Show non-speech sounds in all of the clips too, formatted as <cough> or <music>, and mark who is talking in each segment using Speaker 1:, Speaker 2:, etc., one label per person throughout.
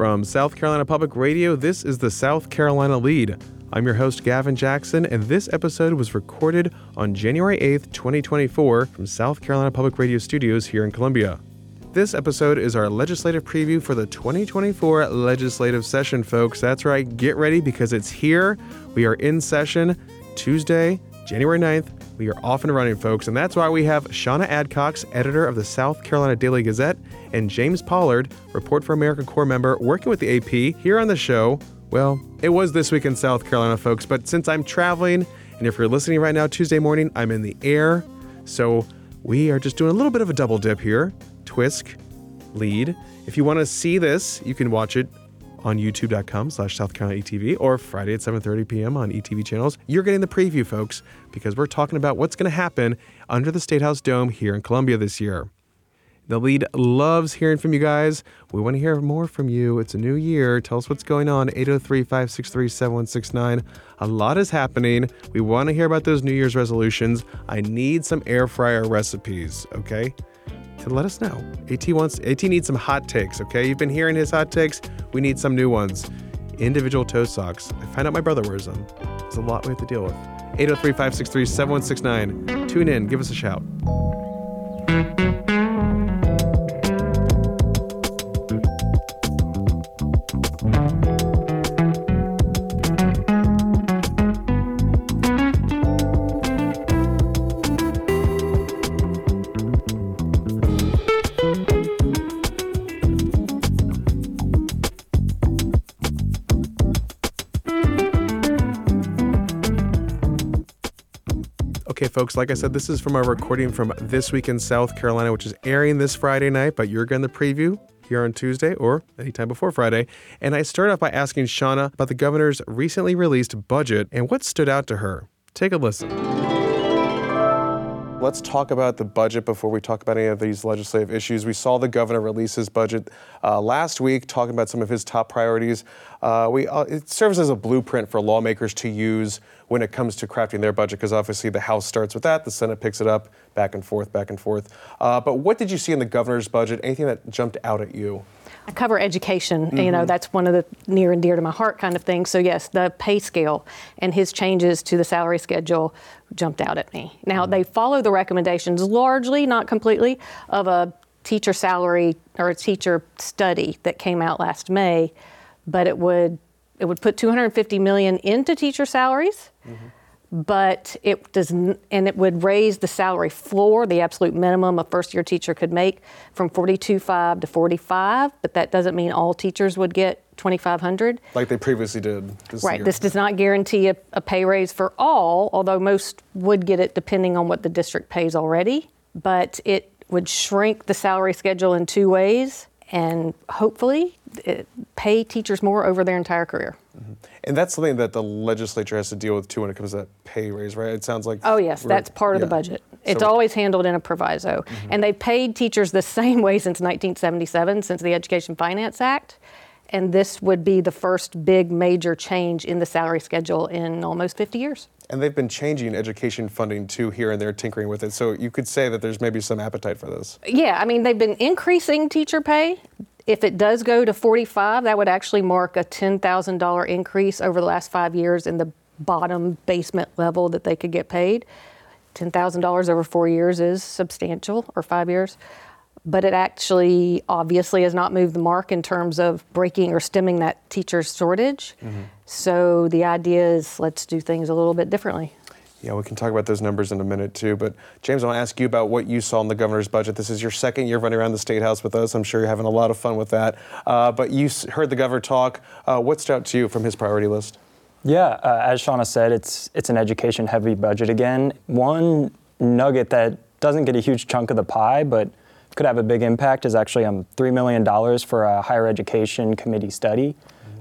Speaker 1: From South Carolina Public Radio, this is the South Carolina Lede. I'm your host, Gavin Jackson, and this episode was recorded on January 8th, 2024, from South Carolina Public Radio Studios here in Columbia. This episode is our legislative preview for the 2024 legislative session, folks. That's right, get ready because it's here. We are in session Tuesday, January 9th. We are off and running, folks, and that's why we have Seanna Adcox, editor of the South Carolina Daily Gazette, and James Pollard, Report for America Corps member, working with the AP here on the show. Well, it was this week in South Carolina, folks, but since I'm traveling, and if you're listening right now, Tuesday morning, I'm in the air. So we are just doing a little bit of a double dip here. Twisk, lead. If you want to see this, you can watch it on youtube.com slash South Carolina ETV or Friday at 7.30 p.m. on ETV channels. You're getting the preview, folks, because we're talking about what's going to happen under the State House Dome here in Columbia this year. The Lede loves hearing from you guys. We want to hear more from you. It's a new year. Tell us what's going on. 803 563 7169. A lot is happening. We want to hear about those New Year's resolutions. I need some air fryer recipes, okay? Let us know. AT wants AT needs some hot takes, okay? You've been hearing his hot takes. We need some new ones. Individual toe socks. I find out my brother wears them. It's a lot we have to deal with. 803 563 7169. Tune in, give us a shout. Folks, like I said, this is from our recording from This Week in South Carolina, which is airing this Friday night, but you're getting the preview here on Tuesday or anytime before Friday. And I start off by asking Seanna about the governor's recently released budget and what stood out to her. Take a listen. Let's talk about the budget before we talk about any of these legislative issues. We saw the governor release his budget uh, last week, talking about some of his top priorities. Uh, we, uh, it serves as a blueprint for lawmakers to use when it comes to crafting their budget, because obviously the House starts with that, the Senate picks it up, back and forth, back and forth. Uh, but what did you see in the governor's budget? Anything that jumped out at you?
Speaker 2: I cover education. Mm-hmm. You know, that's one of the near and dear to my heart kind of things. So, yes, the pay scale and his changes to the salary schedule jumped out at me. Now, mm-hmm. they follow the recommendations largely, not completely, of a teacher salary or a teacher study that came out last May, but it would it would put 250 million into teacher salaries. Mm-hmm but it does and it would raise the salary floor the absolute minimum a first year teacher could make from 42.5 to 45 but that doesn't mean all teachers would get 2500
Speaker 1: like they previously did
Speaker 2: this right year. this does not guarantee a, a pay raise for all although most would get it depending on what the district pays already but it would shrink the salary schedule in two ways and hopefully pay teachers more over their entire career. Mm-hmm.
Speaker 1: And that's something that the legislature has to deal with too when it comes to that pay raise, right? It sounds like.
Speaker 2: Oh, yes, that's part of yeah. the budget. It's so, always handled in a proviso. Mm-hmm. And they paid teachers the <laughs> same way since 1977, since the Education Finance Act. And this would be the first big major change in the salary schedule in almost 50 years.
Speaker 1: And they've been changing education funding too here and there, tinkering with it. So you could say that there's maybe some appetite for this.
Speaker 2: Yeah, I mean, they've been increasing teacher pay. If it does go to 45, that would actually mark a $10,000 increase over the last five years in the bottom basement level that they could get paid. $10,000 over four years is substantial, or five years. But it actually obviously has not moved the mark in terms of breaking or stemming that teacher shortage. Mm-hmm. So the idea is let's do things a little bit differently.
Speaker 1: Yeah, we can talk about those numbers in a minute too. But James, I want to ask you about what you saw in the governor's budget. This is your second year running around the state house with us. I'm sure you're having a lot of fun with that. Uh, but you heard the governor talk. Uh, what stood out to you from his priority list?
Speaker 3: Yeah, uh, as Seanna said, it's it's an education-heavy budget again. One nugget that doesn't get a huge chunk of the pie, but could have a big impact is actually um, $3 million for a higher education committee study.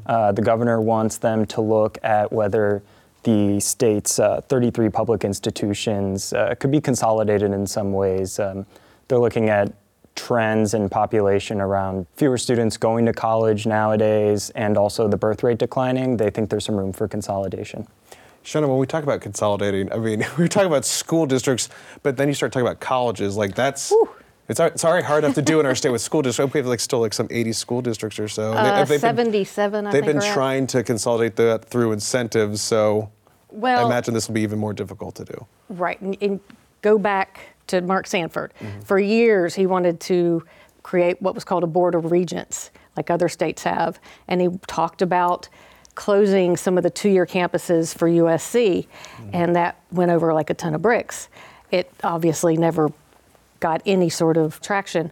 Speaker 3: Uh, the governor wants them to look at whether the state's uh, 33 public institutions uh, could be consolidated in some ways. Um, they're looking at trends in population around fewer students going to college nowadays and also the birth rate declining. They think there's some room for consolidation.
Speaker 1: Seanna, when we talk about consolidating, I mean, <laughs> we're talking about school districts, but then you start talking about colleges. Like that's. It's, it's already hard enough to do in our state with school districts. We have like still like some 80 school districts or so.
Speaker 2: Uh,
Speaker 1: They've been-
Speaker 2: 77, I
Speaker 1: They've been
Speaker 2: we're at.
Speaker 1: trying to consolidate that through incentives, so I imagine this will be even more difficult to do.
Speaker 2: Right. And, and go back to Mark Sanford.
Speaker 1: Mm-hmm.
Speaker 2: For years, he wanted to create what was called a board of regents, like other states have. And he talked about closing some of the two year campuses for USC.
Speaker 1: Mm-hmm.
Speaker 2: And that went over like a ton of bricks. It obviously never got any sort of traction.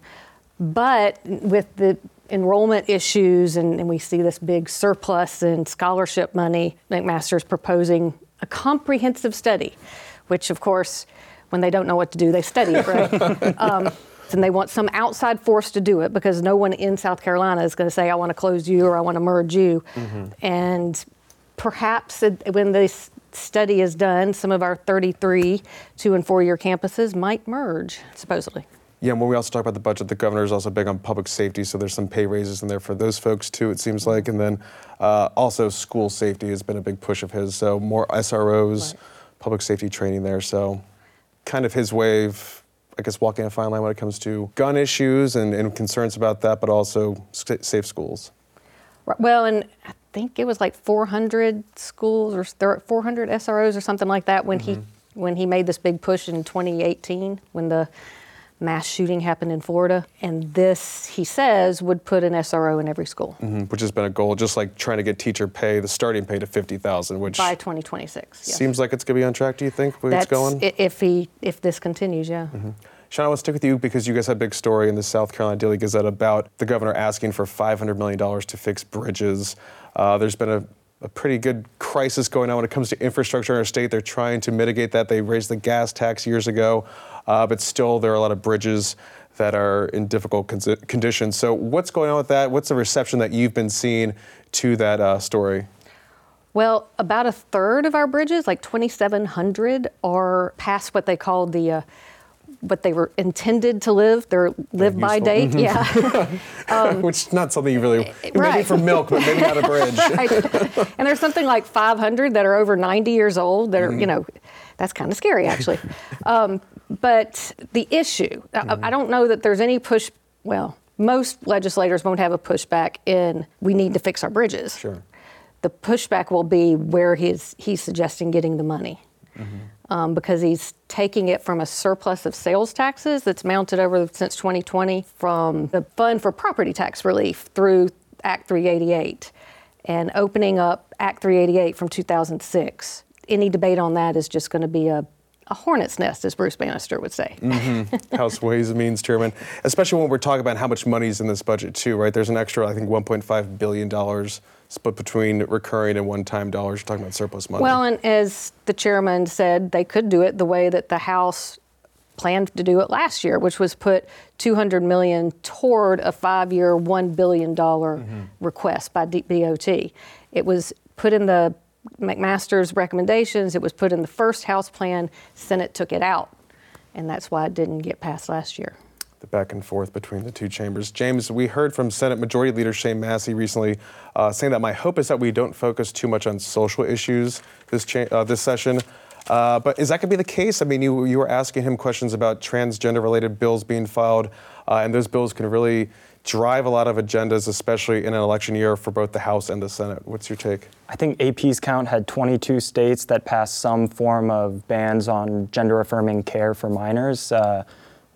Speaker 2: But with the enrollment issues, and, and we see this big surplus in scholarship money, McMaster's proposing a comprehensive study, which, of course, when they don't know what to do, they study it, right? <laughs> um, and they want some outside force to do it because no one in South Carolina is going to say, I want to close you or I want to merge you. And perhaps it- when this study is done, some of our 33 two and four year campuses might merge, supposedly.
Speaker 1: Yeah, and when we also talk about the budget, the governor is also big on public safety, so there's some pay raises in there for those folks too, it seems like. And then uh, also school safety has been a big push of his, so more SROs,
Speaker 2: Right.
Speaker 1: public safety training there. So kind of his way of, I guess, walking a fine line when it comes to gun issues and, and concerns about that, but also safe schools.
Speaker 2: Right, Well, and think it was like 400 schools or 400 SROs or something like that when he when he made this big push in 2018 when the mass shooting happened in Florida. And this, he says, would put an SRO in every school
Speaker 1: Mhm, Which has been a goal, just like trying to get teacher pay, the starting pay to 50,000, which
Speaker 2: by 2026. yes.
Speaker 1: seems like it's going to be on track, do you think, where
Speaker 2: That's
Speaker 1: it's going?
Speaker 2: if he if this continues, yeah.
Speaker 1: Sean, I want to stick with you because you guys had a big story in the South Carolina Daily Gazette about the governor asking for $500 million to fix bridges. Uh, there's been a, a pretty good crisis going on when it comes to infrastructure in our state. They're trying to mitigate that. They raised the gas tax years ago, uh, but still there are a lot of bridges that are in difficult con- conditions. So, what's going on with that? What's the reception that you've been seeing to that uh, story?
Speaker 2: Well, about a third of our bridges, like 2,700, are past what they call the uh, what they were intended to live, their live by date. Yeah. Mm-hmm. <laughs>
Speaker 1: Um, <laughs> Which is not something you really, eh, eh, maybe
Speaker 2: right.
Speaker 1: for milk, but maybe not a bridge. <laughs>
Speaker 2: right. And there's something like 500 that are over 90 years old that are, mm-hmm. you know, that's kind of scary actually. um, but the issue, I, I mm-hmm. don't know that there's any push, well, most legislators won't have a pushback in we need to fix our bridges.
Speaker 1: Sure.
Speaker 2: The pushback will be where he's, he's suggesting getting the money. Um, because he's taking it from a surplus of sales taxes that's mounted over since 2020 from the Fund for Property Tax Relief through Act 388 and opening up Act 388 from 2006. Any debate on that is just going to be a, a hornet's nest, as Bruce Bannister would say. <laughs>
Speaker 1: House Ways and Means Chairman, especially when we're talking about how much money's in this budget too, right? There's an extra, I think, 1.5 billion dollars split between recurring and one-time dollars. You're talking about surplus money.
Speaker 2: Well, and as the chairman said, they could do it the way that the House planned to do it last year, which was put 200 million toward a five-year, one billion dollar mm-hmm. request by DOT. It was put in the McMaster's recommendations. It was put in the first House plan. Senate took it out, and that's why it didn't get passed last year.
Speaker 1: The back and forth between the two chambers. James, we heard from Senate Majority Leader Shane Massey recently uh, saying that my hope is that we don't focus too much on social issues this cha- uh, this session. Uh, but is that going to be the case? I mean, you, you were asking him questions about transgender related bills being filed, uh, and those bills can really drive a lot of agendas, especially in an election year for both the House and the Senate. What's your take?
Speaker 3: I think AP's count had 22 states that passed some form of bans on gender affirming care for minors, uh,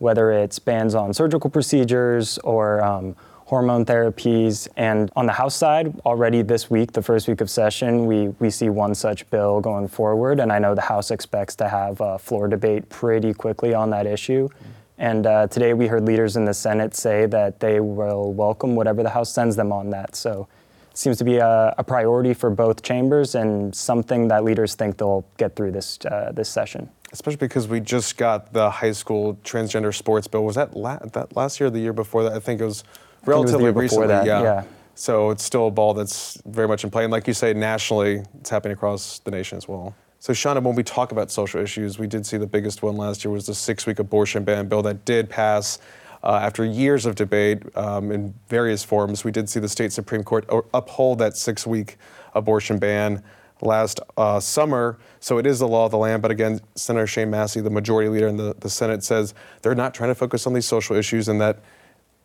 Speaker 3: whether it's bans on surgical procedures or um, hormone therapies. And on the House side, already this week, the first week of session, we, we see one such bill going forward. And I know the House expects to have a floor debate pretty quickly on that issue. And uh, today we heard leaders in the Senate say that they will welcome whatever the House sends them on that. So it seems to be a, a priority for both chambers and something that leaders think they'll get through this, uh, this session.
Speaker 1: Especially because we just got the high school transgender sports bill. Was that, la- that last year or the year before that? I think it was
Speaker 3: it was
Speaker 1: relatively recently.
Speaker 3: that,
Speaker 1: yeah.
Speaker 3: yeah.
Speaker 1: So it's still a ball that's very much in play. And like you say, nationally, it's happening across the nation as well. So, Seanna, when we talk about social issues, we did see the biggest one last year was the six week abortion ban bill that did pass uh, after years of debate um, in various forms. We did see the state Supreme Court uphold that six week abortion ban last uh, summer. So it is the law of the land. But again, Senator Shane Massey, the majority leader in the, the Senate, says they're not trying to focus on these social issues and that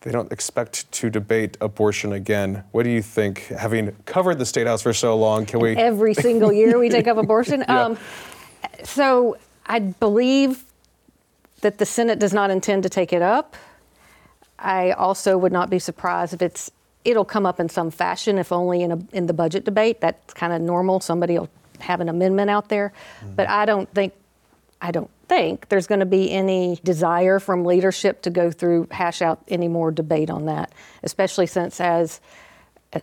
Speaker 1: they don't expect to debate abortion again. What do you think? Having covered the state house for so long, can we?
Speaker 2: Every single year we take up abortion. <laughs>
Speaker 1: Yeah.
Speaker 2: Um, so I believe that the Senate does not intend to take it up. I also would not be surprised if it's it'll come up in some fashion, if only in a in the budget debate. That's kind of normal. Somebody will have an amendment out there, mm-hmm. but I don't think I don't think there's going to be any desire from leadership to go through hash out any more debate on that, especially since as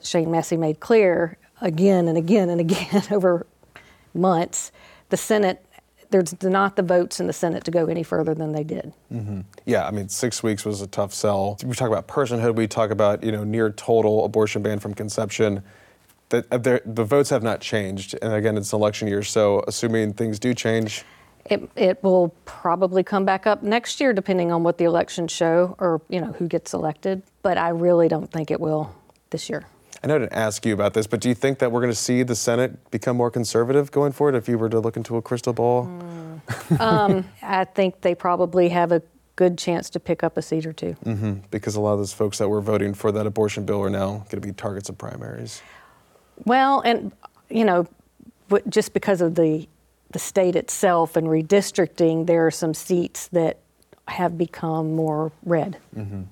Speaker 2: Shane Massey made clear again and again and again <laughs> over months, the Senate there's not the votes in the Senate to go any further than they did.
Speaker 1: Yeah, I mean, six weeks was a tough sell. We talk about personhood. We talk about you know near total abortion ban from conception. The, uh, the votes have not changed, and again, it's an election year. So, assuming things do change,
Speaker 2: It, it will probably come back up next year, depending on what the elections show or you know who gets elected. But I really don't think it will this year.
Speaker 1: I know I didn't ask you about this, but do you think that we're going to see the Senate become more conservative going forward? If you were to look into a crystal ball, hmm.
Speaker 2: um, I think they probably have a good chance to pick up a seat or 2 mm-hmm,
Speaker 1: because a lot of those folks that were voting for that abortion bill are now going to be targets of primaries.
Speaker 2: Well, and you know, just because of the the state itself and redistricting, there are some seats that have become more red.
Speaker 1: So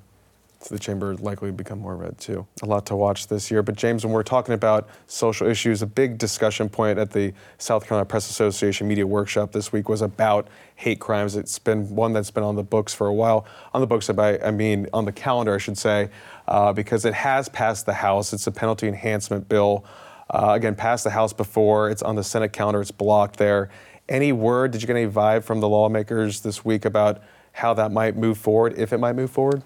Speaker 1: the chamber likely become more red too. A lot to watch this year. But James, when we're talking about social issues, a big discussion point at the South Carolina Press Association Media Workshop this week was about hate crimes. It's been one that's been on the books for a while. On the books, I I mean on the calendar, I should say, uh, because it has passed the House. It's a penalty enhancement bill. Uh, again, passed the House before. It's on the Senate calendar. It's blocked there. Any word? Did you get any vibe from the lawmakers this week about how that might move forward, if it might move forward?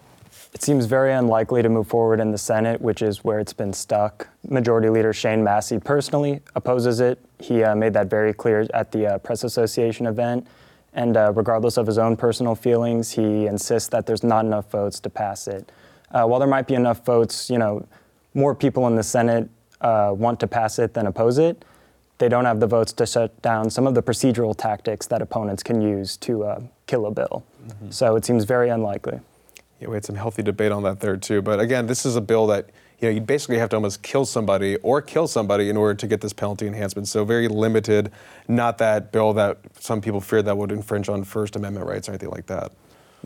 Speaker 3: It seems very unlikely to move forward in the Senate, which is where it's been stuck. Majority Leader Shane Massey personally opposes it. He uh, made that very clear at the uh, Press Association event. And uh, regardless of his own personal feelings, he insists that there's not enough votes to pass it. Uh, while there might be enough votes, you know, more people in the Senate uh, want to pass it than oppose it. They don't have the votes to shut down some of the procedural tactics that opponents can use to uh, kill a bill. So it seems very unlikely.
Speaker 1: Yeah, we had some healthy debate on that there too. But again, this is a bill that you know you basically have to almost kill somebody or kill somebody in order to get this penalty enhancement. So very limited. Not that bill that some people feared that would infringe on First Amendment rights or anything like that.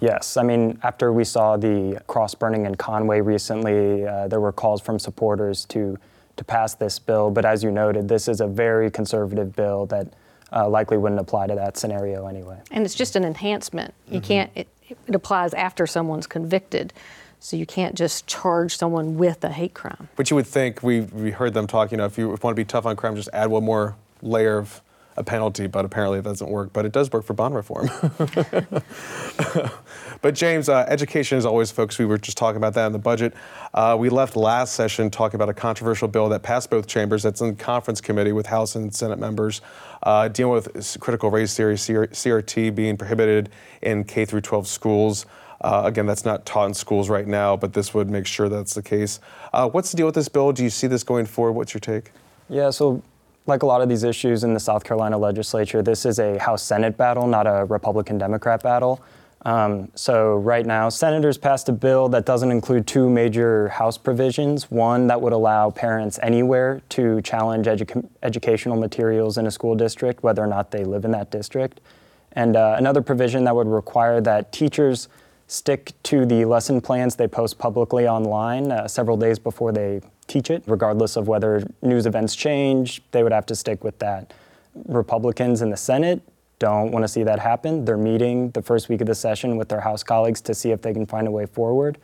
Speaker 3: Yes, I mean, after we saw the cross burning in Conway recently, uh, there were calls from supporters to to pass this bill. But as you noted, this is a very conservative bill that uh, likely wouldn't apply to that scenario anyway.
Speaker 2: And it's just an enhancement. You can't, it, it applies after someone's convicted. So you can't just charge someone with a hate crime.
Speaker 1: But you would think we we heard them talk. You know, if you want to be tough on crime, just add one more layer of a penalty. But apparently it doesn't work. But it does work for bond reform. <laughs> But James, uh, education is always focused. We were just talking about that in the budget. Uh, we left last session talking about a controversial bill that passed both chambers. That's in conference committee with House and Senate members, uh, dealing with critical race theory CRT being prohibited in K through 12 schools. Uh, again, that's not taught in schools right now, but this would make sure that's the case. Uh, what's the deal with this bill? Do you see this going forward? What's your take?
Speaker 3: Yeah, so like a lot of these issues in the South Carolina legislature, this is a House Senate battle, not a Republican Democrat battle. Um, so right now, senators passed a bill that doesn't include two major House provisions. One that would allow parents anywhere to challenge edu- educational materials in a school district, whether or not they live in that district, and uh, another provision that would require that teachers stick to the lesson plans they post publicly online uh, several days before they teach it, regardless of whether news events change. They would have to stick with that. Republicans in the Senate don't want to see that happen. They're meeting the first week of the session with their House colleagues to see if they can find a way forward.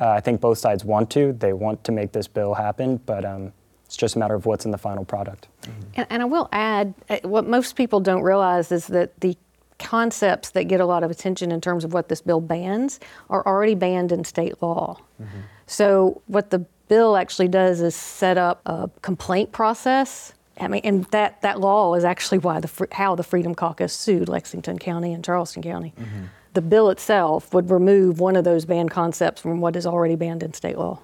Speaker 3: Uh, I think both sides want to. They want to make this bill happen, but um, it's just a matter of what's in the final product.
Speaker 2: And, and I will add, uh, what most people don't realize is that the concepts that get a lot of attention in terms of what this bill bans are already banned in state law. So what the bill actually does is set up a complaint process. I mean, and that, that law is actually why the how the Freedom Caucus sued Lexington County and Charleston County. The bill itself would remove one of those banned concepts from what is already banned in state law.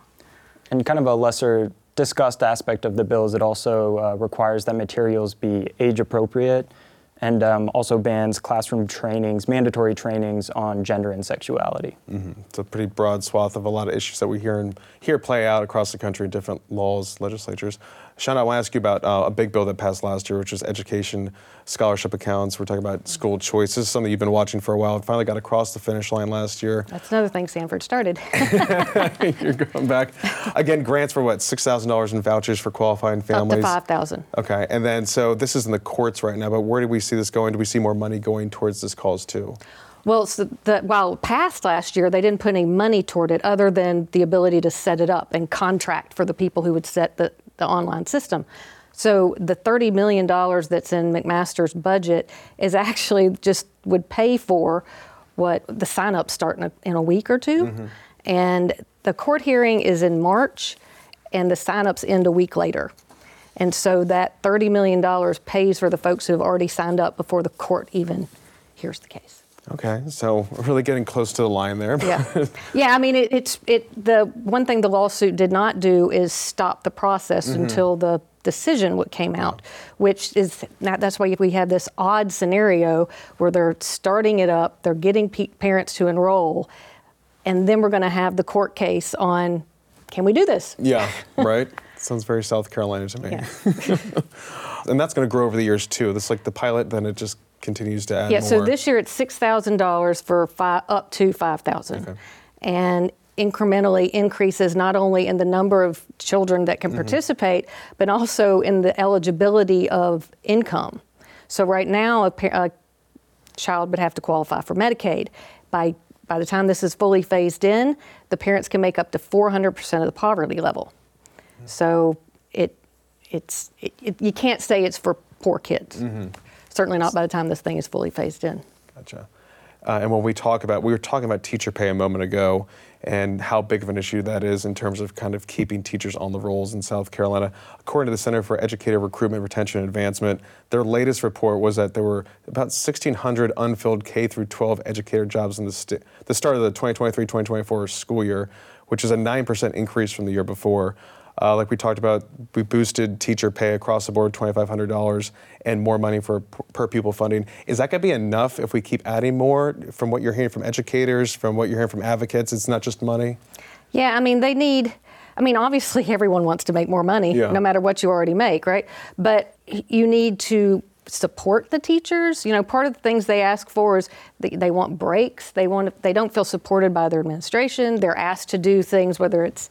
Speaker 3: And kind of a lesser discussed aspect of the bill is it also uh, requires that materials be age appropriate and um, also bans classroom trainings, mandatory trainings on gender and sexuality.
Speaker 1: Mm-hmm. It's a pretty broad swath of a lot of issues that we hear and hear play out across the country in different laws, legislatures. Sean, I want to ask you about uh, a big bill that passed last year, which was education scholarship accounts. We're talking about school choice. This is something you've been watching for a while. It finally got across the finish line last year.
Speaker 2: That's another thing Sanford started. <laughs> <laughs>
Speaker 1: You're going back. Again, grants for what, $6,000 in vouchers for qualifying families?
Speaker 2: Up to 5000
Speaker 1: Okay, and then so this is in the courts right now, but where do we see this going? Do we see more money going towards this cause too?
Speaker 2: Well, so the, while passed last year, they didn't put any money toward it other than the ability to set it up and contract for the people who would set the, the online system. So the $30 million that's in McMaster's budget is actually just would pay for what the sign-ups start in a, in a week or 2 mm-hmm. And the court hearing is in March, and the sign-ups end a week later. And so that $30 million pays for the folks who have already signed up before the court even hears the case.
Speaker 1: Okay, so we're really getting close to the line there.
Speaker 2: yeah, <laughs> yeah. I mean, it, it's it. The one thing the lawsuit did not do is stop the process mm-hmm. until the decision what came out, which is that's why we have this odd scenario where they're starting it up, they're getting pe- parents to enroll, and then we're going to have the court case on can we do this?
Speaker 1: Yeah, <laughs> right. Sounds very South Carolina to me. Yeah. <laughs> and that's going to grow over the years too. This like the pilot, then it just continues to add
Speaker 2: yeah,
Speaker 1: more.
Speaker 2: so this year it's $6,000 for five, up to 5000 okay. And incrementally increases not only in the number of children that can mm-hmm. participate, but also in the eligibility of income. So right now, a, a, child would have to qualify for Medicaid. By by the time this is fully phased in, the parents can make up to 400% of the poverty level. Mm-hmm. So it it's it, it, you can't say it's for poor kids. Mm-hmm. Certainly not by the time this thing is fully phased in.
Speaker 1: Gotcha. Uh, and when we talk about, we were talking about teacher pay a moment ago and how big of an issue that is in terms of kind of keeping teachers on the rolls in South Carolina. According to the Center for Educator Recruitment, Retention, and Advancement, their latest report was that there were about 1,600 unfilled K through 12 educator jobs in the, st- the start of the 2023-2024 school year, which is a 9% increase from the year before. Uh, like we talked about, we boosted teacher pay across the board, $2,500, and more money for per pupil funding. Is that going to be enough if we keep adding more from what you're hearing from educators, from what you're hearing from advocates? It's not just money?
Speaker 2: Yeah, I mean, they need. I mean, obviously, <laughs> everyone wants to make more money, yeah. no matter what you already make, right? But you need to support the teachers. You know, part of the things they ask for is they, they want breaks. They want they don't feel supported by their administration. They're asked to do things, whether it's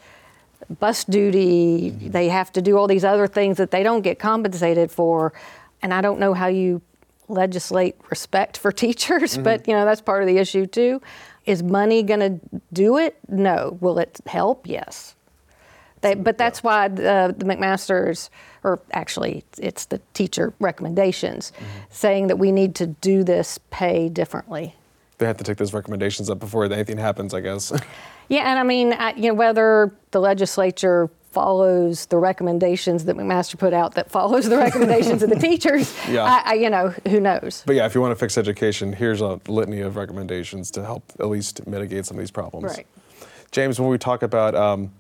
Speaker 2: bus duty, mm-hmm. they have to do all these other things that they don't get compensated for. And I don't know how you legislate respect for <laughs> teachers, mm-hmm. but you know that's part of the issue too. Is money going to do it? No. Will it help? Yes. They, but that's why the, the, McMaster's, or actually it's the teacher recommendations, mm-hmm. saying that we need to do this pay differently.
Speaker 1: They have to take those recommendations up before anything happens, I guess. <laughs>
Speaker 2: Yeah, and I mean, I, you know, whether the legislature follows the recommendations that McMaster put out that follows the recommendations of the <laughs> teachers, yeah. I, I, you know, who knows?
Speaker 1: But yeah, if you want to fix education, here's a litany of recommendations to help at least mitigate some of these problems.
Speaker 2: Right.
Speaker 1: James, when we talk about um,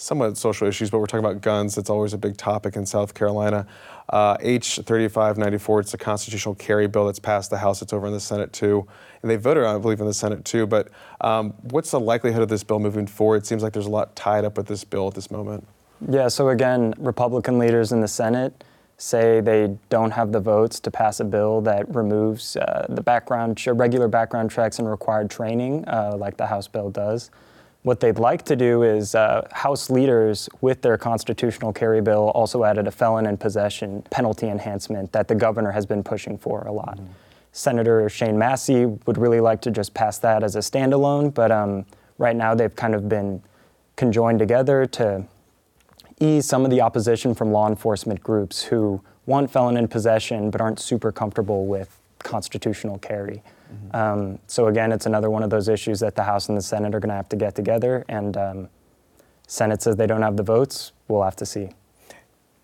Speaker 1: somewhat social issues, but we're talking about guns. It's always a big topic in South Carolina. Uh, H3594, it's a constitutional carry bill that's passed the House. It's over in the Senate too. And they voted on it, I believe, in the Senate too. But um, what's the likelihood of this bill moving forward? It seems like there's a lot tied up with this bill at this moment.
Speaker 3: Yeah, so again, Republican leaders in the Senate say they don't have the votes to pass a bill that removes uh, the background, regular background checks and required training, uh, like the House bill does. What they'd like to do is uh, House leaders, with their constitutional carry bill, also added a felon in possession penalty enhancement that the governor has been pushing for a lot. Mm. Senator Shane Massey would really like to just pass that as a standalone, but um, right now they've kind of been conjoined together to ease some of the opposition from law enforcement groups who want felon in possession but aren't super comfortable with constitutional carry. Mm-hmm. Um, so again, it's another one of those issues that the House and the Senate are going to have to get together. And um, Senate says they don't have the votes. We'll have to see.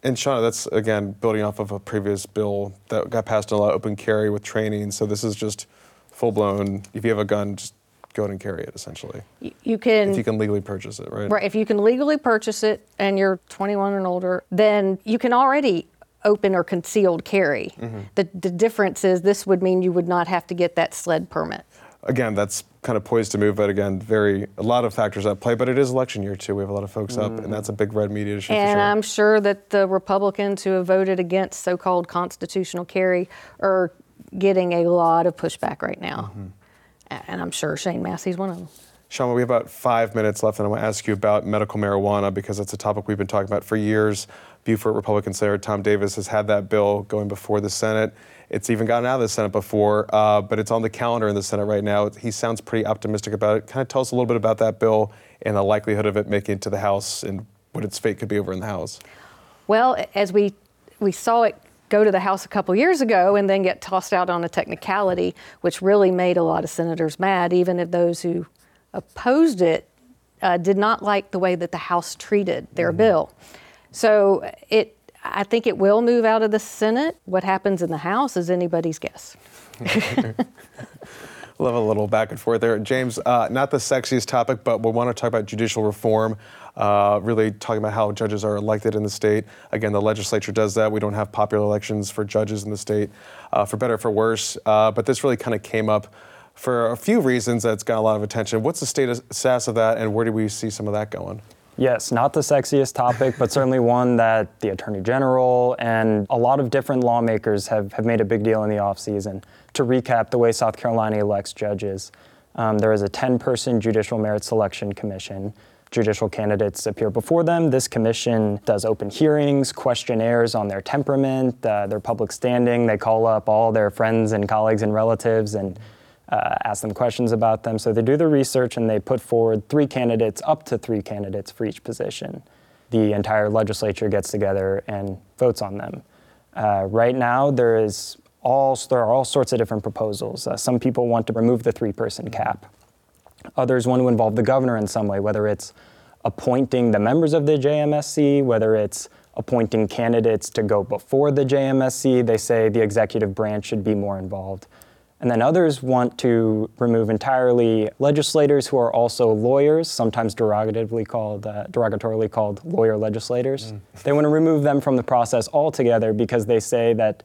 Speaker 1: And Seanna, that's again building off of a previous bill that got passed in a lot of open carry with training. So this is just full blown. If you have a gun, just go ahead and carry it essentially.
Speaker 2: Y- You can.
Speaker 1: If you can legally purchase it, right?
Speaker 2: Right, if you can legally purchase it and you're 21 and older, then you can already open or concealed carry.
Speaker 1: Mm-hmm.
Speaker 2: The, the difference is this would mean you would not have to get that SLED permit.
Speaker 1: Again, that's kind of poised to move, but again, very a lot of factors at play. But it is election year too. We have a lot of folks up, and that's a big red media issue
Speaker 2: And
Speaker 1: for sure.
Speaker 2: I'm sure that the Republicans who have voted against so called constitutional carry are getting a lot of pushback right now.
Speaker 1: Mm-hmm.
Speaker 2: And I'm sure Shane Massey's one of them.
Speaker 1: Shama, we have about five minutes left, and I want to ask you about medical marijuana because it's a topic we've been talking about for years. Beaufort Republican Senator Tom Davis has had that bill going before the Senate. It's even gotten out of the Senate before, uh, but it's on the calendar in the Senate right now. He sounds pretty optimistic about it. Kind of tell us a little bit about that bill and the likelihood of it making it to the House and what its fate could be over in the House.
Speaker 2: Well, as we we saw it go to the House a couple years ago and then get tossed out on a technicality, which really made a lot of senators mad, even if those who opposed it uh, did not like the way that the House treated their bill. So it. I think it will move out of the Senate. What happens in the House is anybody's guess. <laughs>
Speaker 1: We'll a little back and forth there. James, uh, not the sexiest topic, but we want to talk about judicial reform, uh, really talking about how judges are elected in the state. Again, the legislature does that. We don't have popular elections for judges in the state, uh, for better or for worse. Uh, but this really kind of came up for a few reasons that's got a lot of attention. What's the status of that, and where do we see some of that going?
Speaker 3: Yes, not the sexiest topic, but certainly one that the Attorney General and a lot of different lawmakers have, have made a big deal in the offseason. To recap the way South Carolina elects judges, um, there is a 10 person Judicial Merit Selection Commission. Judicial candidates appear before them. This commission does open hearings, questionnaires on their temperament, uh, their public standing. They call up all their friends and colleagues and relatives and uh, ask them questions about them. So they do the research and they put forward three candidates, up to three candidates for each position. The entire legislature gets together and votes on them. Uh, right now, there is all there are all sorts of different proposals. Uh, some people want to remove the three-person cap. Others want to involve the governor in some way, whether it's appointing the members of the JMSC, whether it's appointing candidates to go before the JMSC. They say the executive branch should be more involved. And then others want to remove entirely legislators who are also lawyers, sometimes derogatively called, uh, derogatorily called lawyer legislators. They want to remove them from the process altogether because they say that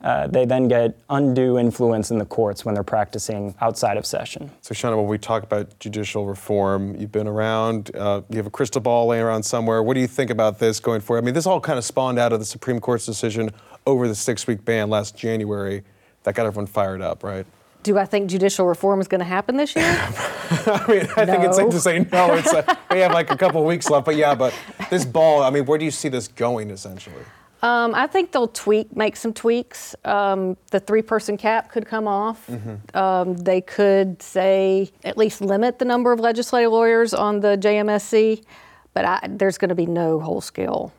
Speaker 3: uh, they then get undue influence in the courts when they're practicing outside of session.
Speaker 1: So, Seanna, when we talk about judicial reform, you've been around, uh, you have a crystal ball laying around somewhere. What do you think about this going forward? I mean, this all kind of spawned out of the Supreme Court's decision over the six week ban last January that got everyone fired up, right?
Speaker 2: Do I think judicial reform is going to happen this year? <laughs>
Speaker 1: I mean, I think it's safe to say no. It's like, <laughs> we have like a couple of weeks left, but yeah, but this ball, I mean, where do you see this going essentially?
Speaker 2: Um, I think they'll tweak, make some tweaks. Um, the three-person cap could come off. Um, they could say at least limit the number of legislative lawyers on the JMSC, but I, there's going to be no whole-scale,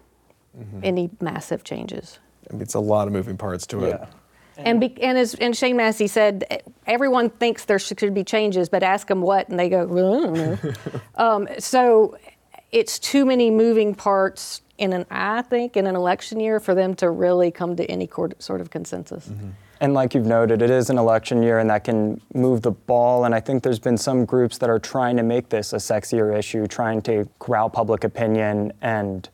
Speaker 2: any massive changes.
Speaker 1: I mean, it's a lot of moving parts to it.
Speaker 2: And, be, and as and Shane Massey said, everyone thinks there should be changes, but ask them what, and they go, well, I don't know. <laughs> um, so it's too many moving parts in an, I think, in an election year for them to really come to any sort of consensus.
Speaker 3: And like you've noted, it is an election year and that can move the ball. And I think there's been some groups that are trying to make this a sexier issue, trying to corral public opinion. And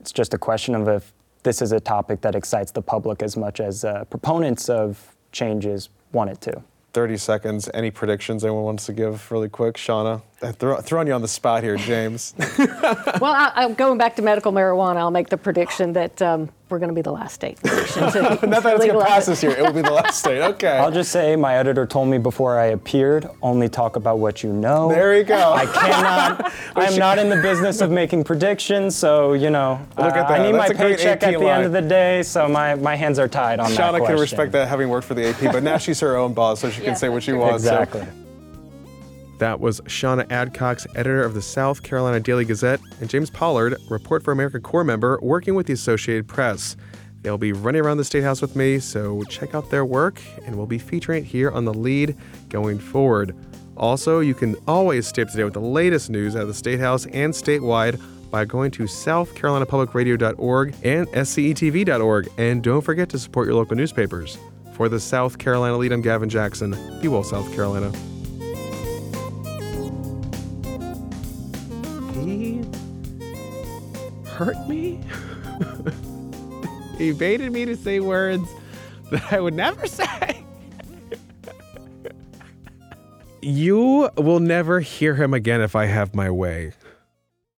Speaker 3: it's just a question of if this is a topic that excites the public as much as uh, proponents of changes want it to.
Speaker 1: 30 seconds. Any predictions anyone wants to give really quick? Seanna, throw, throwing you on the spot here, James. <laughs>
Speaker 2: well, I, I, going back to medical marijuana, I'll make the prediction that um, we're going to be the last state in <laughs> to
Speaker 1: Not that it's going to pass this year. It will be the last state. <laughs> Okay.
Speaker 3: I'll just say my editor told me before I appeared, only talk about what you know.
Speaker 1: There you go.
Speaker 3: I cannot. I'm not in the business of making predictions, so you know.
Speaker 1: Look at
Speaker 3: I- I need
Speaker 1: That's
Speaker 3: my paycheck at the
Speaker 1: line.
Speaker 3: end of the day, so my, my hands are tied on that
Speaker 1: Seanna
Speaker 3: question.
Speaker 1: can respect that having worked for the AP, but now she's her own boss, so she can say what she
Speaker 2: true.
Speaker 1: wants. so-
Speaker 3: Exactly.
Speaker 1: That was Seanna Adcox, editor of the South Carolina Daily Gazette, and James Pollard, Report for America Corps member, working with the Associated Press. They'll be running around the State House with me, so check out their work, and we'll be featuring it here on The Lede going forward. Also, you can always stay up to date with the latest news out of the State House and statewide by going to southcarolinapublicradio.org and scetv.org. And don't forget to support your local newspapers. For the South Carolina Lede, I'm Gavin Jackson. Be well, South Carolina. Hurt me. <laughs> he baited me to say words that I would never <laughs> say. you will never hear him again if I have my way.